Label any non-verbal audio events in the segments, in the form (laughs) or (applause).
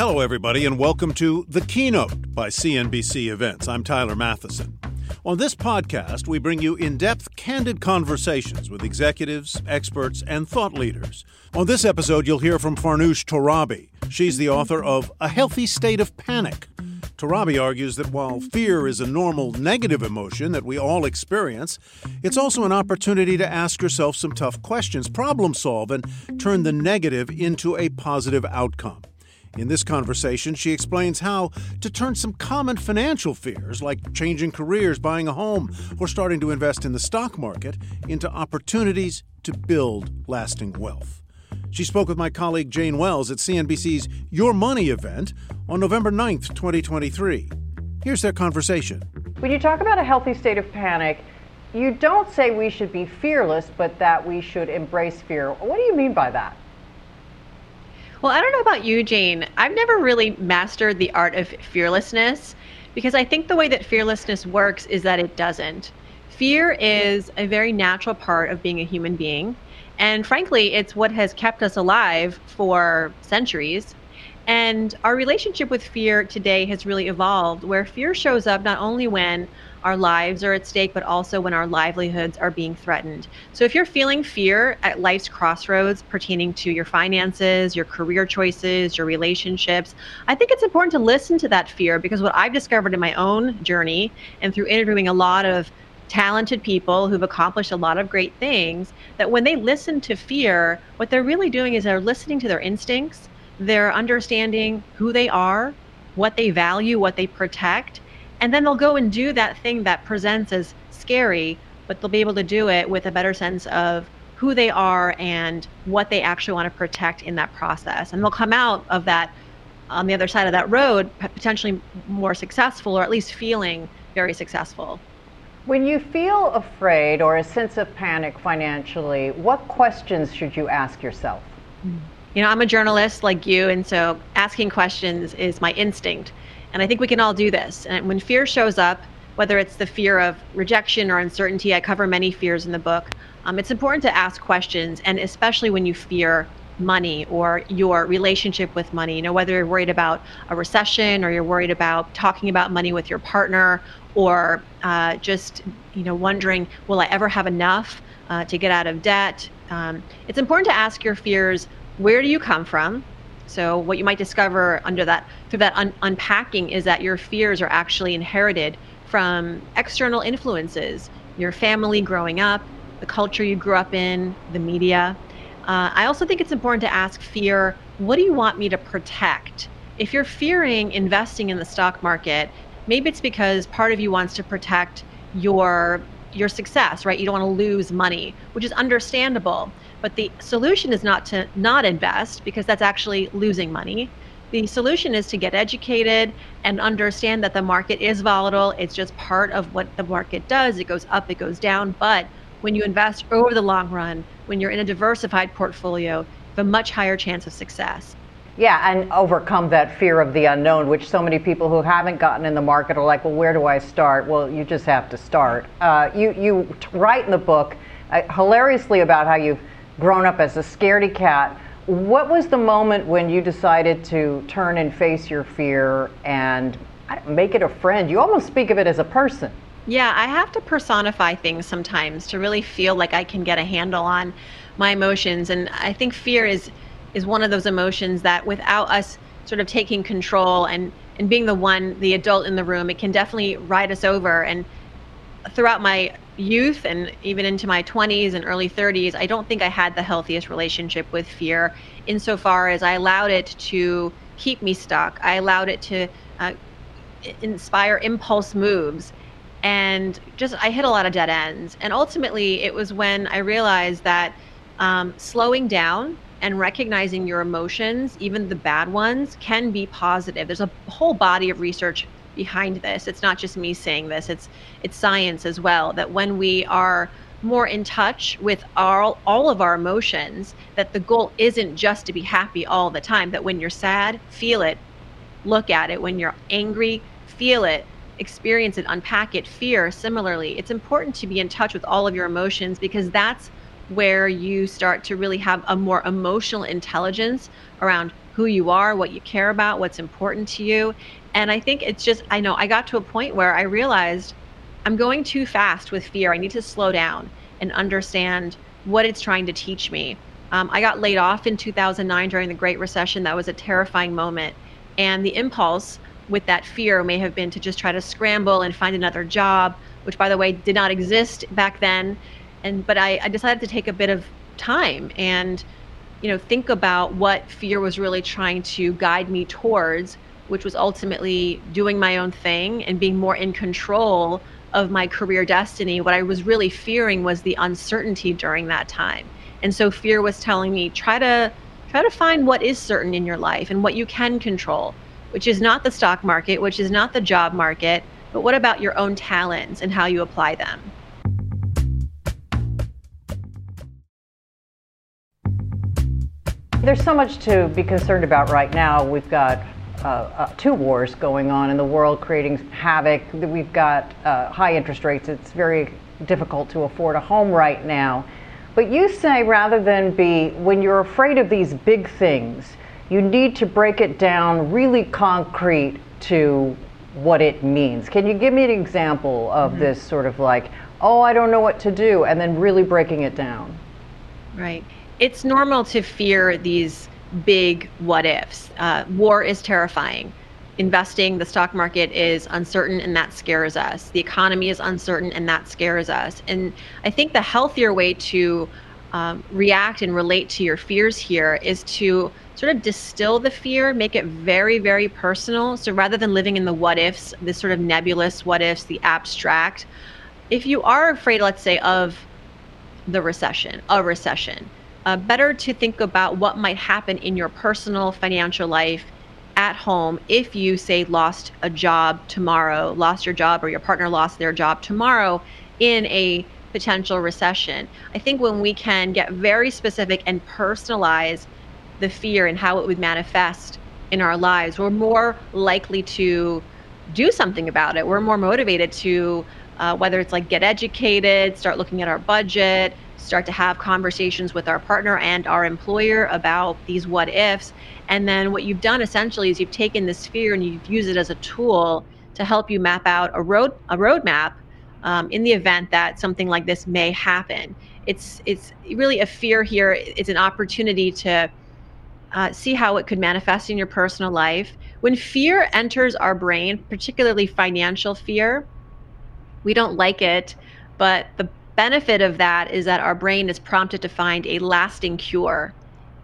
Hello, everybody, and welcome to The Keynote by CNBC Events. I'm Tyler Mathisen. On this podcast, we bring you in depth, candid conversations with executives, experts, and thought leaders. On this episode, you'll hear from Farnoosh Torabi. She's the author of A Healthy State of Panic. Torabi argues that while fear is a normal negative emotion that we all experience, it's also an opportunity to ask yourself some tough questions, problem solve, and turn the negative into a positive outcome. In this conversation, she explains how to turn some common financial fears, like changing careers, buying a home, or starting to invest in the stock market, into opportunities to build lasting wealth. She spoke with my colleague Jane Wells at CNBC's Your Money event on November 9th, 2023. Here's their conversation. When you talk about a healthy state of panic, you don't say we should be fearless, but that we should embrace fear. What do you mean by that? Well, I don't know about you, Jane. I've never really mastered the art of fearlessness because I think the way that fearlessness works is that it doesn't. Fear is a very natural part of being a human being. And frankly, it's what has kept us alive for centuries. And our relationship with fear today has really evolved, where fear shows up not only when our lives are at stake, but also when our livelihoods are being threatened. So if you're feeling fear at life's crossroads pertaining to your finances, your career choices, your relationships, I think it's important to listen to that fear because what I've discovered in my own journey and through interviewing a lot of talented people who've accomplished a lot of great things that when they listen to fear, what they're really doing is they're listening to their instincts, they're understanding who they are, what they value, what they protect, and then they'll go and do that thing that presents as scary, but they'll be able to do it with a better sense of who they are and what they actually want to protect in that process. And they'll come out of that on the other side of that road potentially more successful or at least feeling very successful. When you feel afraid or a sense of panic financially, what questions should you ask yourself? Hmm. You know, I'm a journalist like you, and so asking questions is my instinct. And I think we can all do this. And when fear shows up, whether it's the fear of rejection or uncertainty, I cover many fears in the book. Um, it's important to ask questions, and especially when you fear money or your relationship with money. You know, whether you're worried about a recession or you're worried about talking about money with your partner or uh, just, you know, wondering, will I ever have enough uh, to get out of debt? Um, it's important to ask your fears where do you come from? So what you might discover under that through that un- unpacking is that your fears are actually inherited from external influences, your family growing up, the culture you grew up in, the media. Uh, I also think it's important to ask fear, what do you want me to protect? If you're fearing investing in the stock market, maybe it's because part of you wants to protect your your success, right? You don't want to lose money, which is understandable. But the solution is not to not invest because that's actually losing money. The solution is to get educated and understand that the market is volatile. It's just part of what the market does. It goes up, it goes down. But when you invest over the long run, when you're in a diversified portfolio, you have a much higher chance of success. Yeah, and overcome that fear of the unknown, which so many people who haven't gotten in the market are like, well, where do I start? Well, you just have to start. Uh, you, you write in the book uh, hilariously about how you've grown up as a scaredy cat. What was the moment when you decided to turn and face your fear and make it a friend? You almost speak of it as a person. Yeah, I have to personify things sometimes to really feel like I can get a handle on my emotions. And I think fear is is one of those emotions that without us sort of taking control and and being the one the adult in the room it can definitely ride us over and throughout my youth and even into my 20s and early 30s i don't think i had the healthiest relationship with fear insofar as i allowed it to keep me stuck. I allowed it to uh, inspire impulse moves. And just i hit a lot of dead ends. And ultimately it was when i realized that um, slowing down and recognizing your emotions, even the bad ones, can be positive. There's a whole body of research behind this. It's not just me saying this. It's it's science as well that when we are more in touch with all all of our emotions, that the goal isn't just to be happy all the time, that when you're sad, feel it, look at it. When you're angry, feel it, experience it, unpack it. Fear, similarly, it's important to be in touch with all of your emotions because that's where you start to really have a more emotional intelligence around who you are, what you care about, what's important to you. And I think it's just, I know I got to a point where I realized I'm going too fast with fear. I need to slow down and understand what it's trying to teach me. Um, I got laid off in 2009 during the Great Recession. That was a terrifying moment. And the impulse with that fear may have been to just try to scramble and find another job, which, by the way, did not exist back then. And but I, I decided to take a bit of time and, you know, think about what fear was really trying to guide me towards, which was ultimately doing my own thing and being more in control of my career destiny, what I was really fearing was the uncertainty during that time. And so fear was telling me try to try to find what is certain in your life and what you can control, which is not the stock market, which is not the job market, but what about your own talents and how you apply them? There's so much to be concerned about right now. We've got uh, uh, two wars going on in the world, creating havoc. We've got uh, high interest rates. It's very difficult to afford a home right now. But you say rather than be, when you're afraid of these big things, you need to break it down really concrete to what it means. Can you give me an example of mm-hmm. this sort of like, oh, I don't know what to do, and then really breaking it down? Right. It's normal to fear these big what ifs. Uh, war is terrifying. Investing, the stock market is uncertain and that scares us. The economy is uncertain and that scares us. And I think the healthier way to um, react and relate to your fears here is to sort of distill the fear, make it very, very personal. So rather than living in the what ifs, this sort of nebulous what ifs, the abstract, if you are afraid, let's say, of the recession, a recession, uh, better to think about what might happen in your personal financial life at home if you say lost a job tomorrow lost your job or your partner lost their job tomorrow in a potential recession. I think when we can get very specific and personalize the fear and how it would manifest in our lives we're more likely to do something about it. We're more motivated to uh, whether it's like get educated start looking at our budget start to have conversations with our partner and our employer about these what ifs. And then what you've done essentially is you've taken this fear and you've used it as a tool to help you map out a road a roadmap um, in the event that something like this may happen. It's it's really a fear here. It's an opportunity to uh, see how it could manifest in your personal life. When fear enters our brain, particularly financial fear, we don't like it, but the benefit of that is that our brain is prompted to find a lasting cure.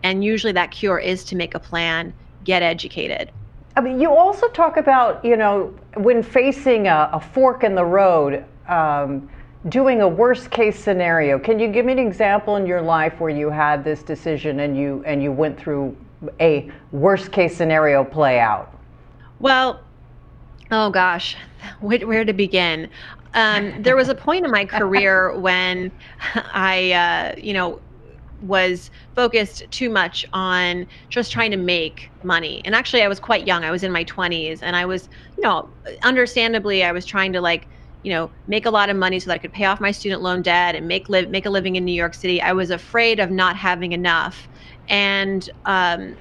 And usually that cure is to make a plan, get educated. I mean, you also talk about, you know, when facing a, a fork in the road, um, doing a worst case scenario. Can you give me an example in your life where you had this decision and you and you went through a worst case scenario play out? Well, oh gosh, (laughs) where, where to begin? Um, there was a point in my career when I, uh, you know, was focused too much on just trying to make money. And actually, I was quite young. I was in my 20s, and I was, you know, understandably, I was trying to like, you know, make a lot of money so that I could pay off my student loan debt and make live make a living in New York City. I was afraid of not having enough, and um,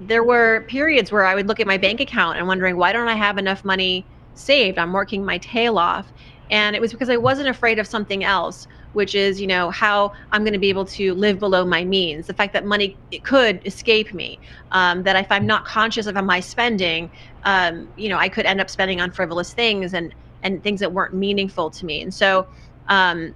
there were periods where I would look at my bank account and wondering why don't I have enough money saved? I'm working my tail off, and it was because I wasn't afraid of something else, which is, you know, how I'm going to be able to live below my means. The fact that money could escape me, um, that if I'm not conscious of my spending, um, you know, I could end up spending on frivolous things and and things that weren't meaningful to me. And so, um,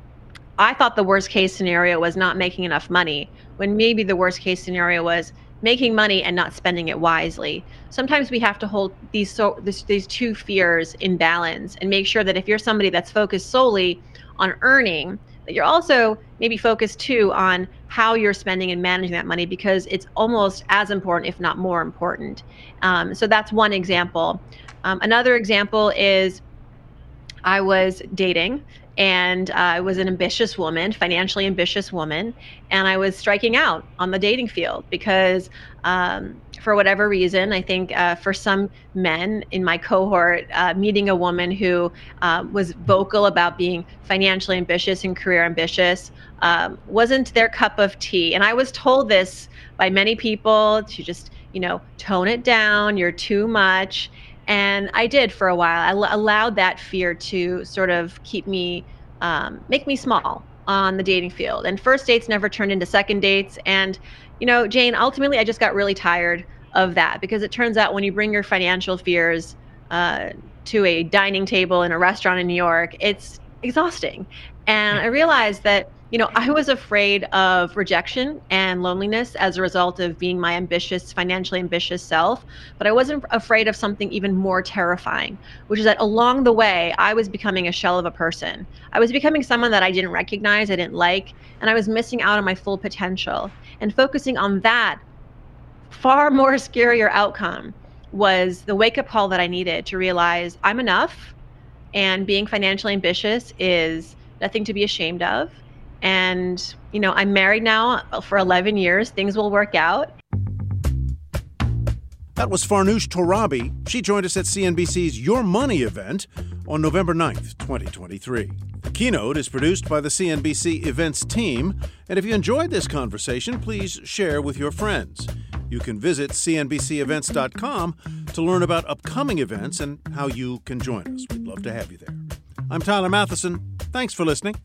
I thought the worst case scenario was not making enough money, when maybe the worst case scenario was making money and not spending it wisely. Sometimes we have to hold these so this, these two fears in balance and make sure that if you're somebody that's focused solely on earning, that you're also maybe focused too on how you're spending and managing that money because it's almost as important, if not more important. Um, so that's one example. Um, another example is I was dating and uh, I was an ambitious woman, financially ambitious woman, and I was striking out on the dating field because, um, for whatever reason, I think uh, for some men in my cohort, uh, meeting a woman who uh, was vocal about being financially ambitious and career ambitious um, wasn't their cup of tea. And I was told this by many people to just, you know, tone it down. You're too much. And I did for a while. I l- allowed that fear to sort of keep me, um, make me small on the dating field. And first dates never turned into second dates. And, you know, Jane, ultimately, I just got really tired of that because it turns out when you bring your financial fears uh, to a dining table in a restaurant in New York, it's exhausting. And I realized that you know, I was afraid of rejection and loneliness as a result of being my ambitious, financially ambitious self. But I wasn't afraid of something even more terrifying, which is that along the way, I was becoming a shell of a person. I was becoming someone that I didn't recognize, I didn't like, and I was missing out on my full potential. And focusing on that far more scarier outcome was the wake up call that I needed to realize I'm enough and being financially ambitious is nothing to be ashamed of and, you know, I'm married now for 11 years. Things will work out. That was Farnoosh Torabi. She joined us at CNBC's Your Money event on November 9th, 2023. The keynote is produced by the CNBC events team. And if you enjoyed this conversation, please share with your friends. You can visit CNBCevents.com to learn about upcoming events and how you can join us. We'd love to have you there. I'm Tyler Mathisen. Thanks for listening.